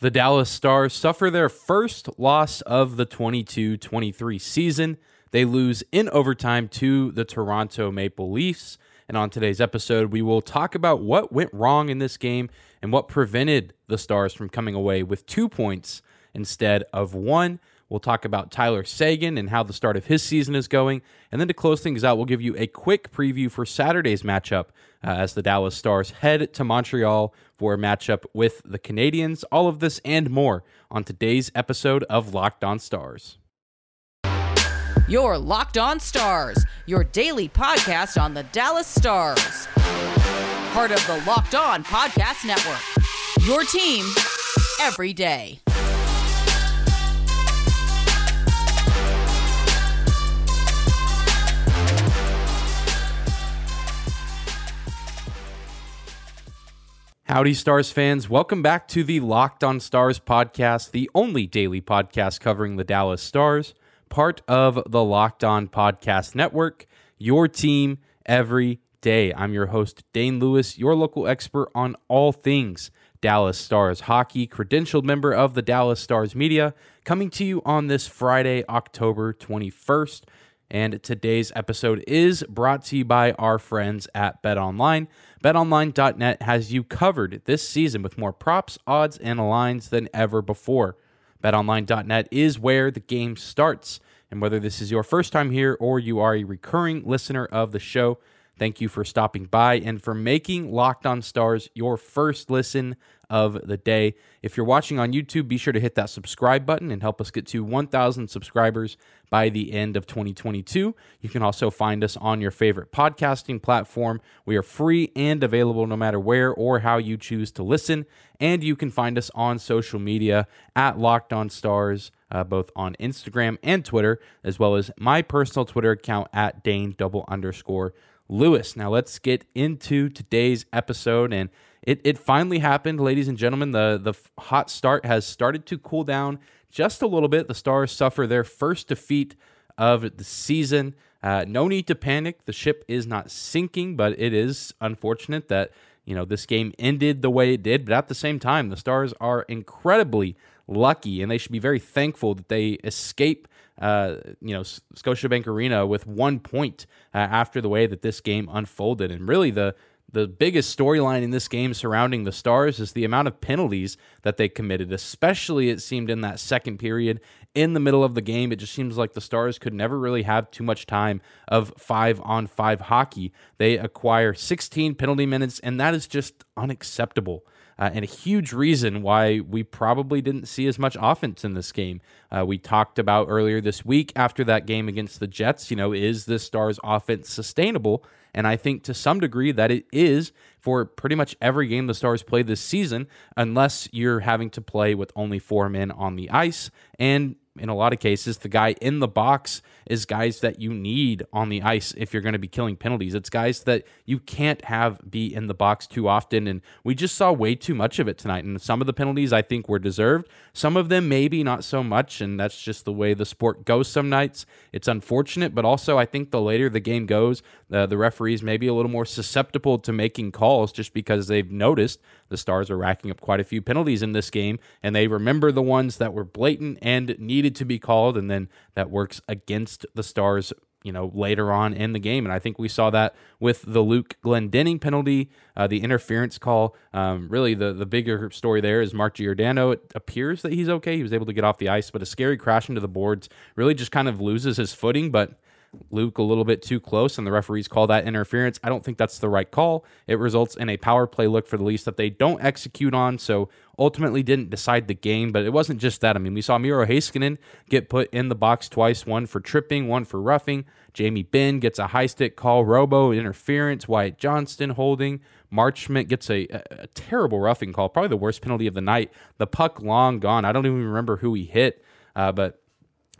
The Dallas Stars suffer their first loss of the 22 23 season. They lose in overtime to the Toronto Maple Leafs. And on today's episode, we will talk about what went wrong in this game and what prevented the Stars from coming away with two points instead of one. We'll talk about Tyler Seguin and how the start of his season is going. And then to close things out, we'll give you a quick preview for Saturday's matchup uh, as the Dallas Stars head to Montreal for a matchup with the Canadiens. All of this and more on today's episode of Locked On Stars. Your Locked On Stars, your daily podcast on the Dallas Stars. Part of the Locked On Podcast Network. Your team every day. Howdy, Stars fans. Welcome back to the Locked on Stars podcast, the only daily podcast covering the Dallas Stars, part of the Locked On Podcast Network, your team every day. I'm your host, Dane Lewis, your local expert on all things Dallas Stars hockey, credentialed member of the Dallas Stars media, coming to you on this Friday, October 21st. And today's episode is brought to you by our friends at Bet Online. BetOnline.net has you covered this season with more props, odds, and lines than ever before. BetOnline.net is where the game starts. And whether this is your first time here or you are a recurring listener of the show, thank you for stopping by and for making Locked On Stars your first listen of the day. If you're watching on YouTube, be sure to hit that subscribe button and help us get to 1,000 subscribers by the end of 2022. You can also find us on your favorite podcasting platform. We are free and available no matter where or how you choose to listen. And you can find us on social media at Locked On Stars. Uh, both on Instagram and Twitter, as well as my personal Twitter account at Dane double underscore Lewis. Now let's get into today's episode and it, it finally happened, ladies and gentlemen. The the hot start has started to cool down just a little bit. The Stars suffer their first defeat of the season. Uh, no need to panic. The ship is not sinking, but it is unfortunate that you know this game ended the way it did. But at the same time, the Stars are incredibly lucky, and they should be very thankful that they escape. Uh, you know, Scotiabank Arena with one point uh, after the way that this game unfolded, and really the the biggest storyline in this game surrounding the Stars is the amount of penalties that they committed, especially it seemed in that second period in the middle of the game. It just seems like the Stars could never really have too much time of five on five hockey. They acquire 16 penalty minutes, and that is just unacceptable. Uh, and a huge reason why we probably didn't see as much offense in this game. Uh, we talked about earlier this week after that game against the Jets, you know, is the Stars offense sustainable? And I think to some degree that it is for pretty much every game the Stars play this season, unless you're having to play with only four men on the ice. And in a lot of cases, the guy in the box is guys that you need on the ice if you're going to be killing penalties. It's guys that you can't have be in the box too often. And we just saw way too much of it tonight. And some of the penalties I think were deserved, some of them maybe not so much. And that's just the way the sport goes some nights. It's unfortunate, but also I think the later the game goes, uh, the referees may be a little more susceptible to making calls just because they've noticed the Stars are racking up quite a few penalties in this game, and they remember the ones that were blatant and needed to be called, and then that works against the Stars you know, later on in the game. And I think we saw that with the Luke Glendening penalty, uh, the interference call. Um, really, the, the bigger story there is Mark Giordano. It appears that he's okay. He was able to get off the ice, but a scary crash into the boards really just kind of loses his footing. But Luke a little bit too close, and the referees call that interference. I don't think that's the right call. It results in a power play look for the Leafs that they don't execute on, so ultimately didn't decide the game. But it wasn't just that. I mean, we saw Miro Heiskanen get put in the box twice, one for tripping, one for roughing. Jamie Benn gets a high stick call, robo interference, Wyatt Johnston holding. Marchment gets a, a, a terrible roughing call, probably the worst penalty of the night. The puck long gone. I don't even remember who he hit, uh, but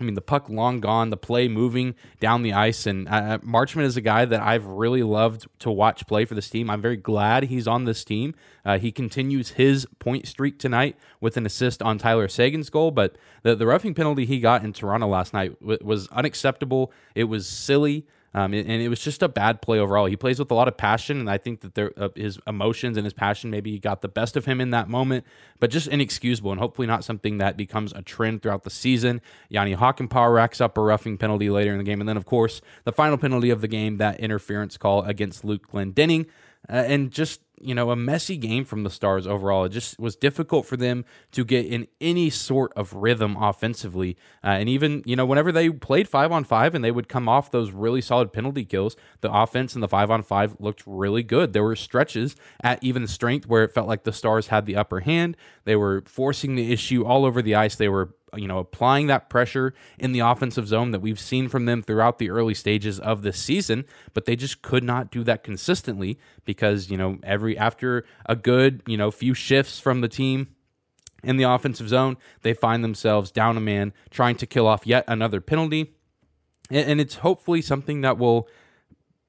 I mean, the puck long gone, the play moving down the ice. And uh, uh, Marchment is a guy that I've really loved to watch play for this team. I'm very glad he's on this team. Uh, he continues his point streak tonight with an assist on Tyler Seguin's goal. But the, the roughing penalty he got in Toronto last night w- was unacceptable. It was silly. Um, and, it was just a bad play overall. He plays with a lot of passion, and I think that there, uh, his emotions and his passion maybe got the best of him in that moment, but just inexcusable and hopefully not something that becomes a trend throughout the season. Jani Hakanpää racks up a roughing penalty later in the game. And then, of course, the final penalty of the game, that interference call against Luke Glendening. Uh, and just you know, a messy game from the Stars overall. It just was difficult for them to get in any sort of rhythm offensively. Uh, and even, you know, whenever they played five on five and they would come off those really solid penalty kills, the offense in the five on five looked really good. There were stretches at even strength where it felt like the Stars had the upper hand. They were forcing the issue all over the ice. They were you know, applying that pressure in the offensive zone that we've seen from them throughout the early stages of this season, but they just could not do that consistently because, you know, every after a good, you know, few shifts from the team in the offensive zone, they find themselves down a man trying to kill off yet another penalty. And it's hopefully something that will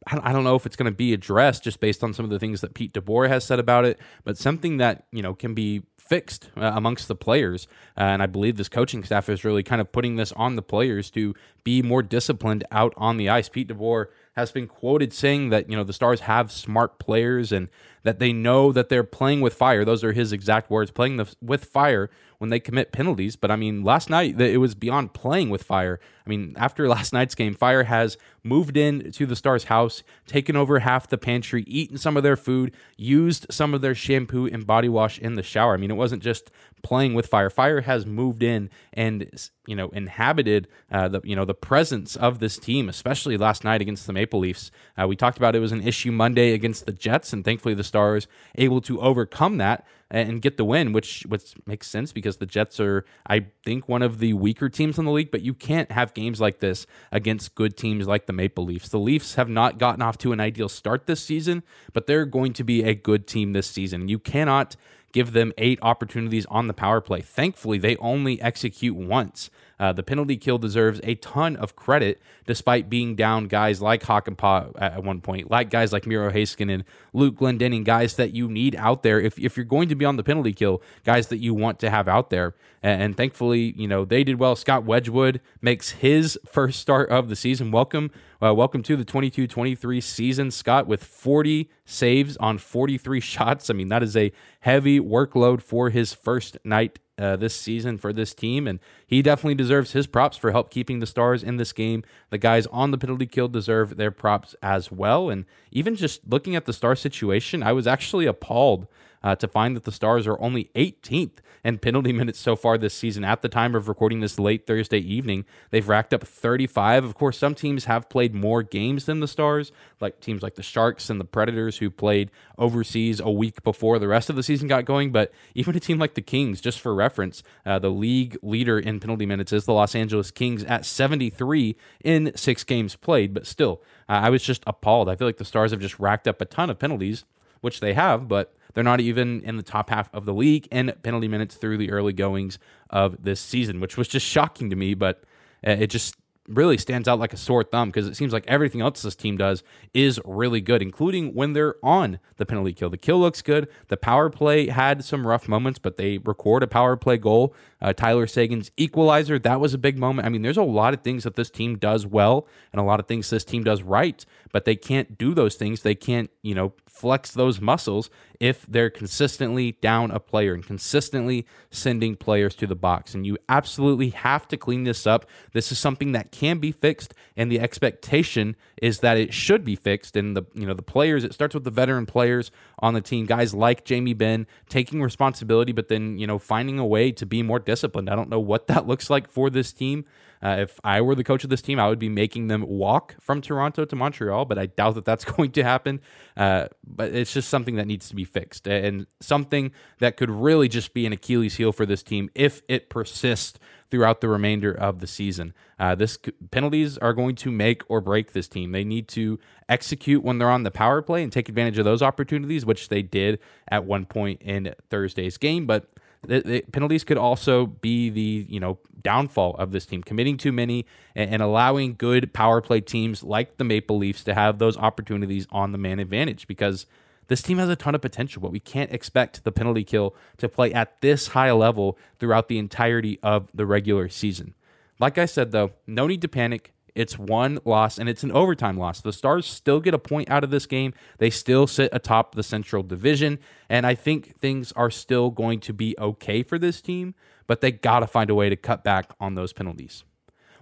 I don't know if it's going to be addressed just based on some of the things that Pete DeBoer has said about it, but something that you know can be fixed uh, amongst the players. Uh, and I believe this coaching staff is really kind of putting this on the players to be more disciplined out on the ice. Pete DeBoer has been quoted saying that you know the Stars have smart players and that they know that they're playing with fire. Those are his exact words, playing the, with fire when they commit penalties. But I mean, last night it was beyond playing with fire. I mean, after last night's game, Fire has moved in to the Stars' house, taken over half the pantry, eaten some of their food, used some of their shampoo and body wash in the shower. I mean, it wasn't just playing with Fire. Fire has moved in and you know inhabited uh, the you know the presence of this team, especially last night against the Maple Leafs. Uh, we talked about it was an issue Monday against the Jets, and thankfully the Stars able to overcome that and get the win, which which makes sense because the Jets are, I think, one of the weaker teams in the league. But you can't have games like this against good teams like the Maple Leafs. The Leafs have not gotten off to an ideal start this season, but they're going to be a good team this season. You cannot give them eight opportunities on the power play. Thankfully, they only execute once. Uh, the penalty kill deserves a ton of credit despite being down guys like Hakanpää at one point, like guys like Miro Heiskanen, Luke Glendening, guys that you need out there. If, if you're going to be on the penalty kill, guys that you want to have out there. And, and thankfully, you know, they did well. Scott Wedgewood makes his first start of the season. Welcome. Uh, welcome to the 22 23 season, Scott, with 40 saves on 43 shots. I mean, that is a heavy workload for his first night uh, this season for this team, and he definitely deserves his props for help keeping the Stars in this game. The guys on the penalty kill deserve their props as well, and even just looking at the Star situation, I was actually appalled uh, to find that the Stars are only 18th in penalty minutes so far this season. At the time of recording this late Thursday evening, they've racked up 35. Of course, some teams have played more games than the Stars, like teams like the Sharks and the Predators, who played overseas a week before the rest of the season got going. But even a team like the Kings, just for reference, uh, the league leader in penalty minutes is the Los Angeles Kings at 73 in six games played. But still, uh, I was just appalled. I feel like the Stars have just racked up a ton of penalties, which they have, but they're not even in the top half of the league in penalty minutes through the early goings of this season, which was just shocking to me. But uh, it just really stands out like a sore thumb because it seems like everything else this team does is really good, including when they're on the penalty kill. The kill looks good. The power play had some rough moments, but they record a power play goal. Uh, Tyler Seguin's equalizer, that was a big moment. I mean, there's a lot of things that this team does well and a lot of things this team does right, but they can't do those things. They can't, you know, flex those muscles if they're consistently down a player and consistently sending players to the box. And you absolutely have to clean this up. This is something that can be fixed, and the expectation is that it should be fixed. And the you know the players, it starts with the veteran players on the team, guys like Jamie Benn taking responsibility, but then you know finding a way to be more disciplined. I don't know what that looks like for this team. Uh, if I were the coach of this team, I would be making them walk from Toronto to Montreal, but I doubt that that's going to happen. Uh, but it's just something that needs to be fixed and something that could really just be an Achilles heel for this team if it persists throughout the remainder of the season. Uh, this penalties are going to make or break this team. They need to execute when they're on the power play and take advantage of those opportunities, which they did at one point in Thursday's game. But the, the penalties could also be the you know downfall of this team, committing too many and, and, allowing good power play teams like the Maple Leafs to have those opportunities on the man advantage because this team has a ton of potential, but we can't expect the penalty kill to play at this high level throughout the entirety of the regular season. Like I said, though, no need to panic. It's one loss and it's an overtime loss. The Stars still get a point out of this game. They still sit atop the Central Division. And I think things are still going to be okay for this team, but they got to find a way to cut back on those penalties.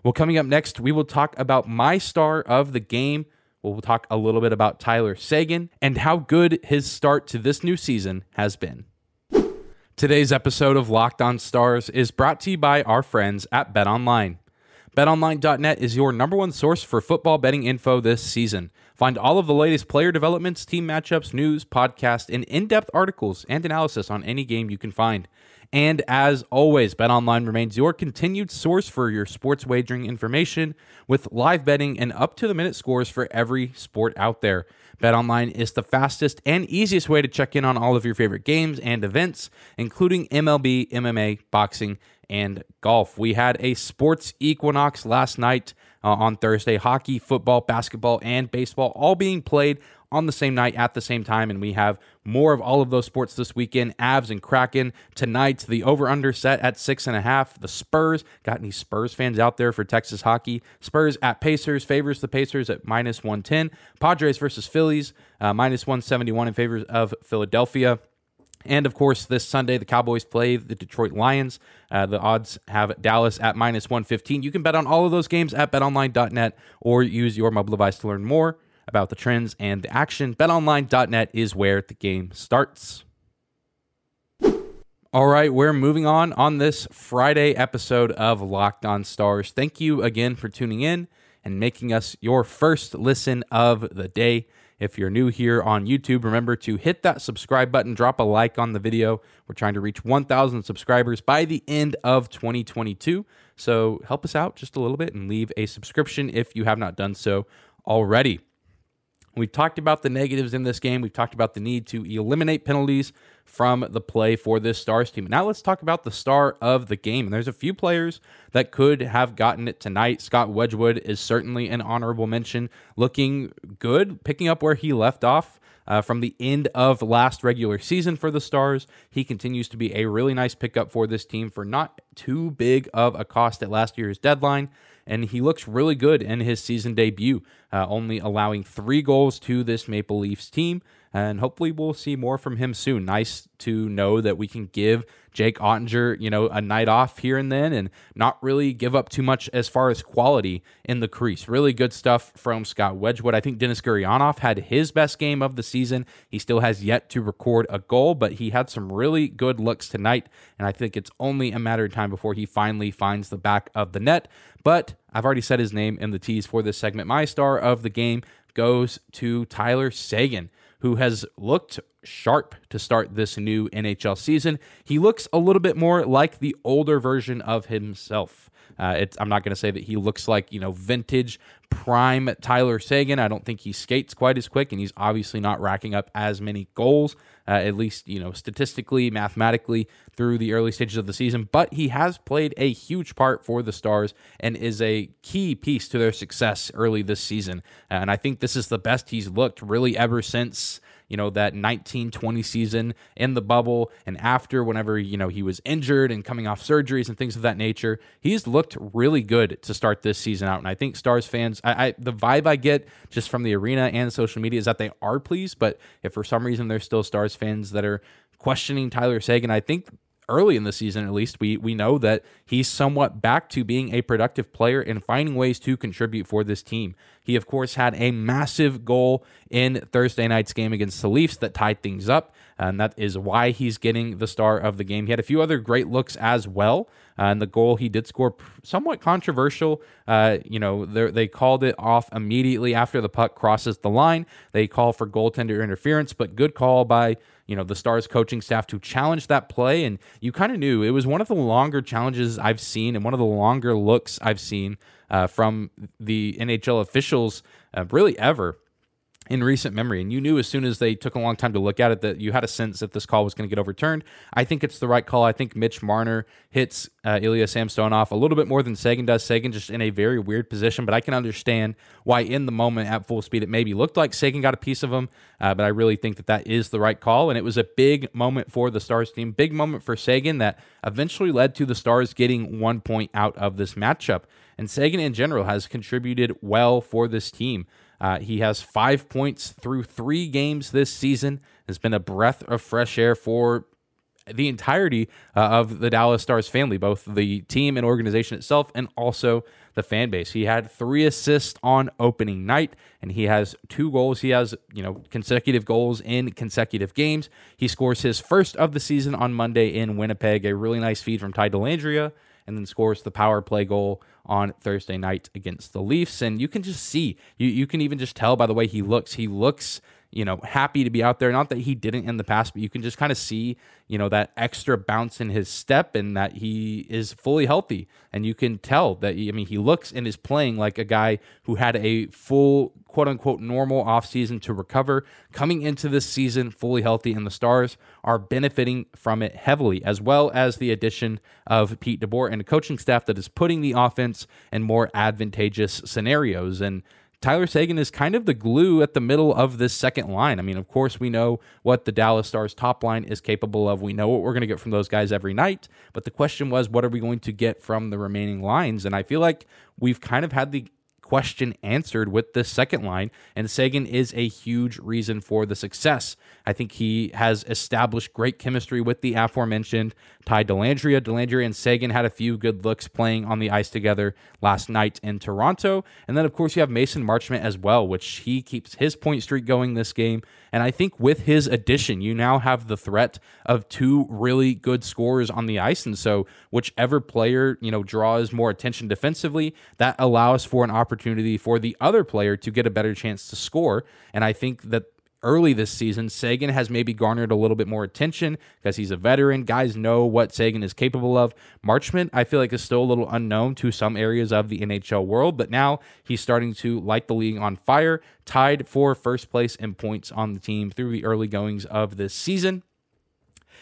Well, coming up next, we will talk about my star of the game. We'll talk a little bit about Tyler Seguin and how good his start to this new season has been. Today's episode of Locked On Stars is brought to you by our friends at Bet Online. BetOnline.net is your number one source for football betting info this season. Find all of the latest player developments, team matchups, news, podcast, and in depth articles and analysis on any game you can find. And as always, BetOnline remains your continued source for your sports wagering information with live betting and up to the minute scores for every sport out there. BetOnline is the fastest and easiest way to check in on all of your favorite games and events, including MLB, MMA, boxing, and golf. We had a sports equinox last night uh, on Thursday hockey, football, basketball, and baseball all being played on the same night at the same time. And we have more of all of those sports this weekend. Avs and Kraken tonight. The over under set at six and a half. The Spurs got any Spurs fans out there for Texas hockey? Spurs at Pacers favors the Pacers at minus 110. Padres versus Phillies uh, minus 171 in favor of Philadelphia. And of course, this Sunday, the Cowboys play the Detroit Lions. Uh, the odds have Dallas at minus 115. You can bet on all of those games at betonline.net or use your mobile device to learn more about the trends and the action. BetOnline.net is where the game starts. All right, we're moving on on this Friday episode of Locked On Stars. Thank you again for tuning in and making us your first listen of the day. If you're new here on YouTube, remember to hit that subscribe button, drop a like on the video. We're trying to reach 1,000 subscribers by the end of 2022. So help us out just a little bit and leave a subscription if you have not done so already. We've talked about the negatives in this game. We've talked about the need to eliminate penalties from the play for this Stars team. Now let's talk about the star of the game. And there's a few players that could have gotten it tonight. Scott Wedgewood is certainly an honorable mention, looking good, picking up where he left off. Uh, from the end of last regular season for the Stars. He continues to be a really nice pickup for this team for not too big of a cost at last year's deadline and he looks really good in his season debut, uh, only allowing three goals to this Maple Leafs team. And hopefully, we'll see more from him soon. Nice to know that we can give Jake Oettinger, you know, a night off here and then and not really give up too much as far as quality in the crease. Really good stuff from Scott Wedgewood. I think Denis Gurianov had his best game of the season. He still has yet to record a goal, but he had some really good looks tonight. And I think it's only a matter of time before he finally finds the back of the net. But I've already said his name in the tease for this segment. My star of the game goes to Tyler Seguin, who has looked sharp to start this new NHL season. He looks a little bit more like the older version of himself. Uh, I'm not going to say that he looks like you know vintage prime Tyler Seguin. I don't think he skates quite as quick, and he's obviously not racking up as many goals, uh, at least you know statistically, mathematically through the early stages of the season. But he has played a huge part for the Stars and is a key piece to their success early this season. And I think this is the best he's looked really ever since you know, that 1920 season in the bubble and after, whenever, you know, he was injured and coming off surgeries and things of that nature. He's looked really good to start this season out. And I think Stars fans, I, I the vibe I get just from the arena and social media is that they are pleased. But if for some reason there's still Stars fans that are questioning Tyler Seguin, I think early in the season at least we we know that he's somewhat back to being a productive player and finding ways to contribute for this team. He of course had a massive goal in Thursday night's game against the Leafs that tied things up and that is why he's getting the star of the game. He had a few other great looks as well. Uh, and the goal he did score, somewhat controversial. Uh, you know, they called it off immediately after the puck crosses the line. They call for goaltender interference, but good call by you know the Stars coaching staff to challenge that play. And you kind of knew it was one of the longer challenges I've seen and one of the longer looks I've seen uh, from the NHL officials, uh, really ever. In recent memory. And you knew as soon as they took a long time to look at it that you had a sense that this call was going to get overturned. I think it's the right call. I think Mitch Marner hits uh, Ilya Samsonov a little bit more than Seguin does. Seguin just in a very weird position, but I can understand why in the moment at full speed it maybe looked like Seguin got a piece of him. Uh, but I really think that that is the right call. And it was a big moment for the Stars team, big moment for Seguin that eventually led to the Stars getting one point out of this matchup. And Seguin in general has contributed well for this team. Uh, he has five points through three games this season. Has been a breath of fresh air for the entirety uh, of the Dallas Stars family, both the team and organization itself, and also the fan base. He had three assists on opening night, and he has two goals. He has, you know, consecutive goals in consecutive games. He scores his first of the season on Monday in Winnipeg, a really nice feed from Ty Dellandrea, and then scores the power play goal on Thursday night against the Leafs. And you can just see, you, you can even just tell by the way he looks. He looks you know, happy to be out there. Not that he didn't in the past, but you can just kind of see, you know, that extra bounce in his step and that he is fully healthy. And you can tell that, I mean, he looks and is playing like a guy who had a full, quote unquote, normal offseason to recover, coming into this season fully healthy. And the Stars are benefiting from it heavily, as well as the addition of Pete DeBoer and a coaching staff that is putting the offense in more advantageous scenarios. And Tyler Seguin is kind of the glue at the middle of this second line. I mean, of course, we know what the Dallas Stars top line is capable of. We know what we're going to get from those guys every night. But the question was, what are we going to get from the remaining lines? And I feel like we've kind of had the question answered with the second line, and Seguin is a huge reason for the success. I think he has established great chemistry with the aforementioned Ty Delandria. Dellandrea and Seguin had a few good looks playing on the ice together last night in Toronto. And then, of course, you have Mason Marchment as well, which he keeps his point streak going this game. And I think with his addition, you now have the threat of two really good scorers on the ice. And so, whichever player, you know, draws more attention defensively, that allows for an opportunity for the other player to get a better chance to score. And I think that early this season, Seguin has maybe garnered a little bit more attention because he's a veteran. Guys know what Seguin is capable of. Marchment, I feel like, is still a little unknown to some areas of the NHL world, but now he's starting to light the league on fire, tied for first place in points on the team through the early goings of this season.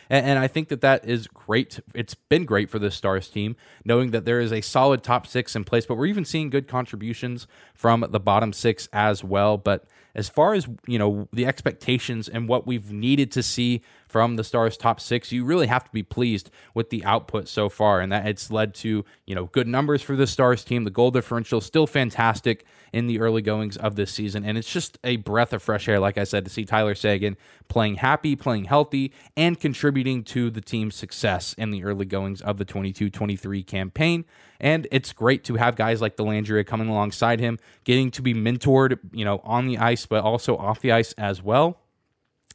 And, I think that that is great. It's been great for the Stars team, knowing that there is a solid top six in place, but we're even seeing good contributions from the bottom six as well. But as far as you know the expectations and what we've needed to see from the Stars top six, you really have to be pleased with the output so far, and that it's led to you know good numbers for the Stars team. The goal differential still fantastic in the early goings of this season, and it's just a breath of fresh air, like I said, to see Tyler Seguin playing happy, playing healthy, and contributing to the team's success in the early goings of the 22-23 campaign. And it's great to have guys like Dellandrea coming alongside him, getting to be mentored, you know, on the ice, but also off the ice as well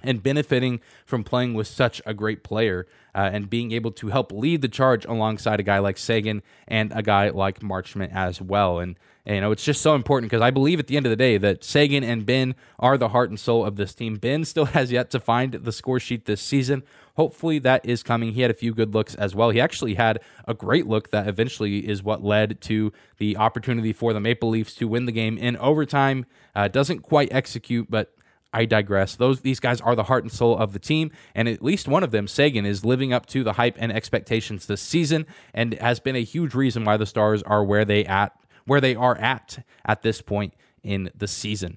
and benefiting from playing with such a great player uh, and being able to help lead the charge alongside a guy like Seguin and a guy like Marchment as well. And and, you know, it's just so important because I believe at the end of the day that Sagan and Benn are the heart and soul of this team. Benn still has yet to find the score sheet this season. Hopefully that is coming. He had a few good looks as well. He actually had a great look that eventually is what led to the opportunity for the Maple Leafs to win the game in overtime. Uh, doesn't quite execute, but I digress. Those these guys are the heart and soul of the team, and at least one of them, Seguin, is living up to the hype and expectations this season, and has been a huge reason why the Stars are where they at where they are at at this point in the season.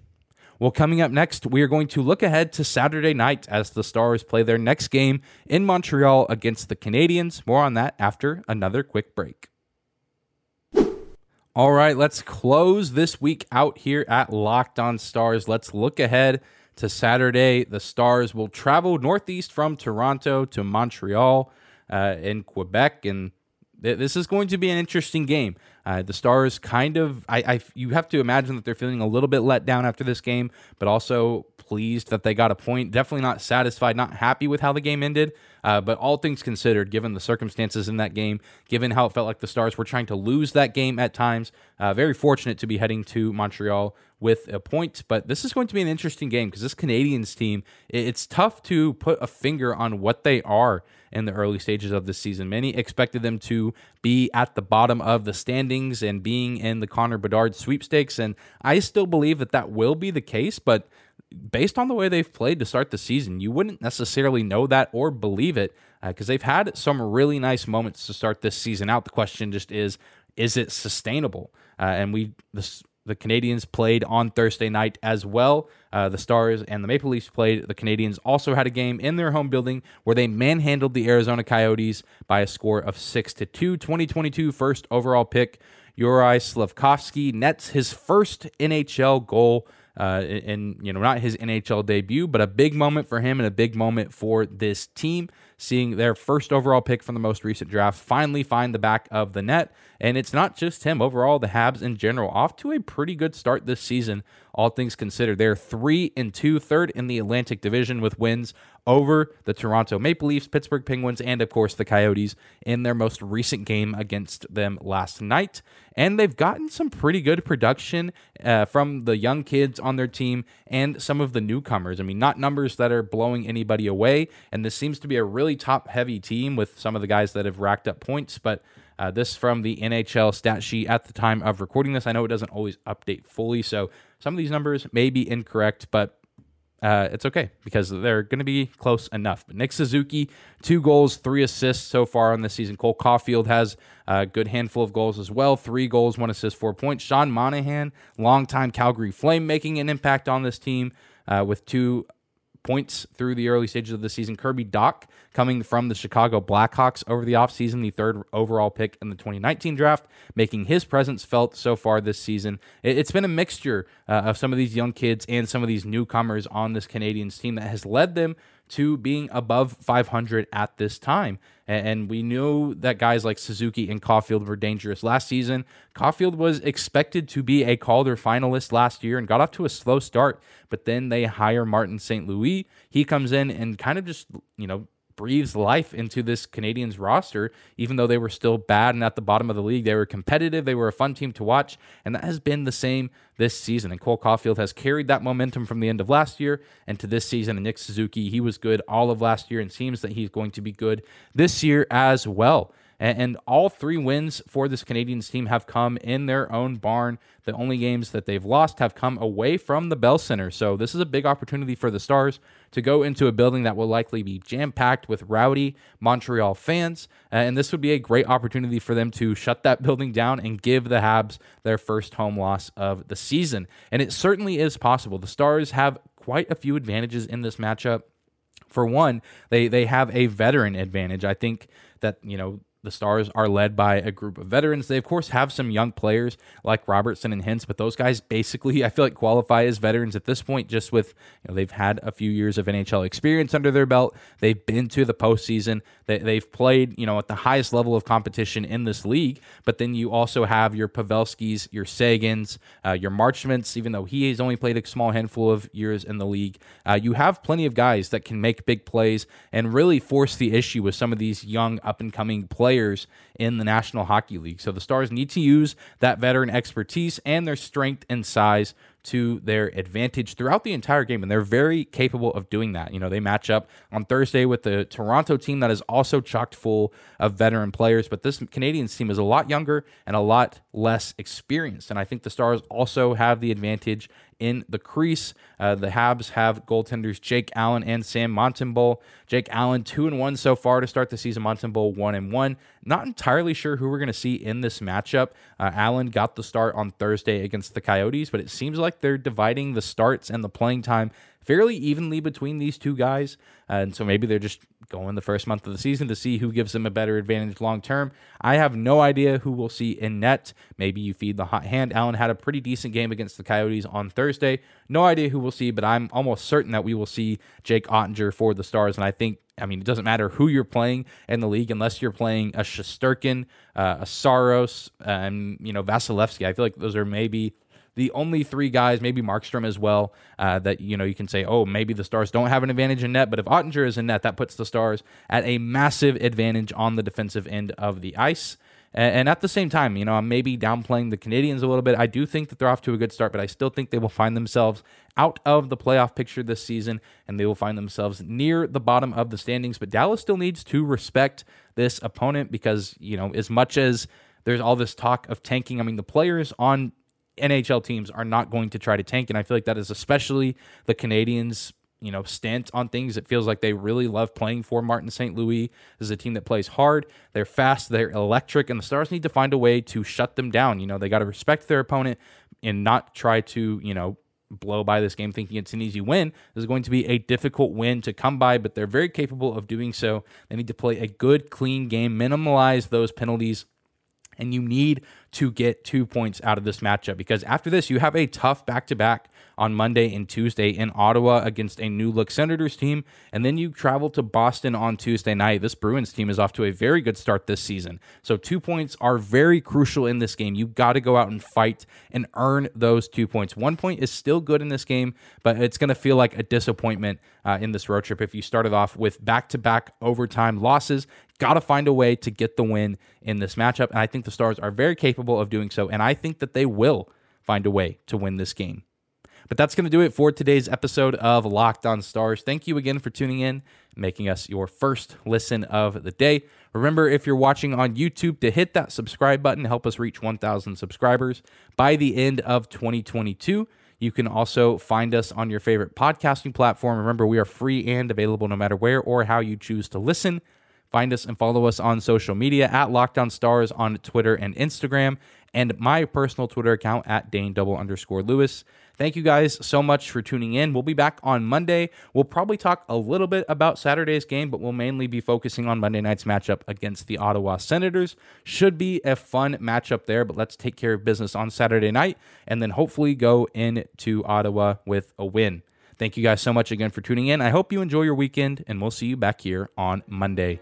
Well, coming up next, we are going to look ahead to Saturday night as the Stars play their next game in Montreal against the Canadiens. More on that after another quick break. All right, let's close this week out here at Locked On Stars. Let's look ahead to Saturday. The Stars will travel northeast from Toronto to Montreal uh, in Quebec, and this is going to be an interesting game. Uh, the Stars kind of, I, I, you have to imagine that they're feeling a little bit let down after this game, but also pleased that they got a point. Definitely not satisfied, not happy with how the game ended. Uh, but all things considered, given the circumstances in that game, given how it felt like the Stars were trying to lose that game at times, uh, very fortunate to be heading to Montreal with a point. But this is going to be an interesting game because this Canadiens team, it's tough to put a finger on what they are in the early stages of the season. Many expected them to be at the bottom of the standings and being in the Connor Bedard sweepstakes. And I still believe that that will be the case, but based on the way they've played to start the season, you wouldn't necessarily know that or believe it because uh, they've had some really nice moments to start this season out. The question just is, is it sustainable? Uh, and we, this, the Canadiens played on Thursday night as well. Uh, the Stars and the Maple Leafs played. The Canadiens also had a game in their home building where they manhandled the Arizona Coyotes by a score of 6 to 2. 2022 first overall pick, Juraj Slavkovsky nets his first NHL goal uh, in, you know, not his NHL debut, but a big moment for him and a big moment for this team seeing their first overall pick from the most recent draft finally find the back of the net. And it's not just him. Overall, the Habs in general off to a pretty good start this season, all things considered. They're three and two, third in the Atlantic Division with wins over the Toronto Maple Leafs, Pittsburgh Penguins, and of course the Coyotes in their most recent game against them last night. And they've gotten some pretty good production uh, from the young kids on their team and some of the newcomers. I mean, not numbers that are blowing anybody away. And this seems to be a really top heavy team with some of the guys that have racked up points, but. Uh, this from the NHL stat sheet at the time of recording this. I know it doesn't always update fully, so some of these numbers may be incorrect, but uh, it's okay because they're going to be close enough. But Nick Suzuki, two goals, three assists so far on the season. Cole Caufield has a good handful of goals as well three goals, one assist, four points. Sean Monahan, longtime Calgary Flame, making an impact on this team uh, with two points through the early stages of the season. Kirby Dach coming from the Chicago Blackhawks over the offseason, the third overall pick in the 2019 draft, making his presence felt so far this season. It's been a mixture uh, of some of these young kids and some of these newcomers on this Canadiens team that has led them to being above 500 at this time. And we knew that guys like Suzuki and Caufield were dangerous last season. Caufield was expected to be a Calder finalist last year and got off to a slow start, but then they hire Martin St. Louis. He comes in and kind of just, you know, breathes life into this Canadiens roster, even though they were still bad and at the bottom of the league. They were competitive, they were a fun team to watch, and that has been the same this season. And Cole Caufield has carried that momentum from the end of last year and to this season. And Nick Suzuki, he was good all of last year and seems that he's going to be good this year as well. And, all three wins for this Canadiens team have come in their own barn. The only games that they've lost have come away from the Bell Center. So this is a big opportunity for the Stars to go into a building that will likely be jam packed with rowdy Montreal fans. And this would be a great opportunity for them to shut that building down and give the Habs their first home loss of the season. And it certainly is possible. The Stars have quite a few advantages in this matchup. For one, they they have a veteran advantage. I think that, you know, the Stars are led by a group of veterans. They, of course, have some young players like Robertson and Hintz, but those guys basically, I feel like, qualify as veterans at this point just with, you know, they've had a few years of NHL experience under their belt. They've been to the postseason. They, they've played, you know, at the highest level of competition in this league. But then you also have your Pavelskis, your Seguins, uh, your Marchments, even though he has only played a small handful of years in the league. Uh, you have plenty of guys that can make big plays and really force the issue with some of these young up and coming players players in the National Hockey League. So the Stars need to use that veteran expertise and their strength and size to their advantage throughout the entire game. And they're very capable of doing that. You know, they match up on Thursday with the Toronto team that is also chocked full of veteran players. But this Canadiens team is a lot younger and a lot less experienced. And I think the Stars also have the advantage in the crease. Uh, the Habs have goaltenders Jake Allen and Sam Montembeault. Jake Allen two and one so far to start the season. Montembeault one and one. Not entirely sure who we're going to see in this matchup. Uh, Allen got the start on Thursday against the Coyotes, but it seems like they're dividing the starts and the playing time fairly evenly between these two guys. Uh, and so maybe they're just going the first month of the season to see who gives them a better advantage long term. I have no idea who we'll see in net. Maybe you feed the hot hand. Allen had a pretty decent game against the Coyotes on Thursday. No idea who we'll see, but I'm almost certain that we will see Jake Oettinger for the Stars. And I think I mean, it doesn't matter who you're playing in the league unless you're playing a Shesterkin, uh, a Saros, and you know Vasilevskiy. I feel like those are maybe the only three guys, maybe Markstrom as well, uh, that you know you can say, oh, maybe the Stars don't have an advantage in net, but if Oettinger is in net, that puts the Stars at a massive advantage on the defensive end of the ice. And at the same time, you know, I'm maybe downplaying the Canadiens a little bit. I do think that they're off to a good start, but I still think they will find themselves out of the playoff picture this season and they will find themselves near the bottom of the standings. But Dallas still needs to respect this opponent because, you know, as much as there's all this talk of tanking, I mean, the players on NHL teams are not going to try to tank. And I feel like that is especially the Canadiens you know, stint on things. It feels like they really love playing for Martin St. Louis. This is a team that plays hard. They're fast. They're electric, and the Stars need to find a way to shut them down. You know, they got to respect their opponent and not try to, you know, blow by this game thinking it's an easy win. This is going to be a difficult win to come by, but they're very capable of doing so. They need to play a good, clean game, minimize those penalties and you need to get two points out of this matchup because after this, you have a tough back to back on Monday and Tuesday in Ottawa against a new look Senators team. And then you travel to Boston on Tuesday night. This Bruins team is off to a very good start this season. So, two points are very crucial in this game. You've got to go out and fight and earn those two points. One point is still good in this game, but it's going to feel like a disappointment uh, in this road trip if you started off with back to back overtime losses got to find a way to get the win in this matchup. And I think the Stars are very capable of doing so. And I think that they will find a way to win this game. But that's going to do it for today's episode of Locked On Stars. Thank you again for tuning in, making us your first listen of the day. Remember, if you're watching on YouTube, to hit that subscribe button, help us reach 1,000 subscribers by the end of 2022. You can also find us on your favorite podcasting platform. Remember, we are free and available no matter where or how you choose to listen. Find us and follow us on social media at Locked On Stars on Twitter and Instagram, and my personal Twitter account at Dane double underscore Lewis. Thank you guys so much for tuning in. We'll be back on Monday. We'll probably talk a little bit about Saturday's game, but we'll mainly be focusing on Monday night's matchup against the Ottawa Senators. Should be a fun matchup there, but let's take care of business on Saturday night and then hopefully go into Ottawa with a win. Thank you guys so much again for tuning in. I hope you enjoy your weekend, and we'll see you back here on Monday.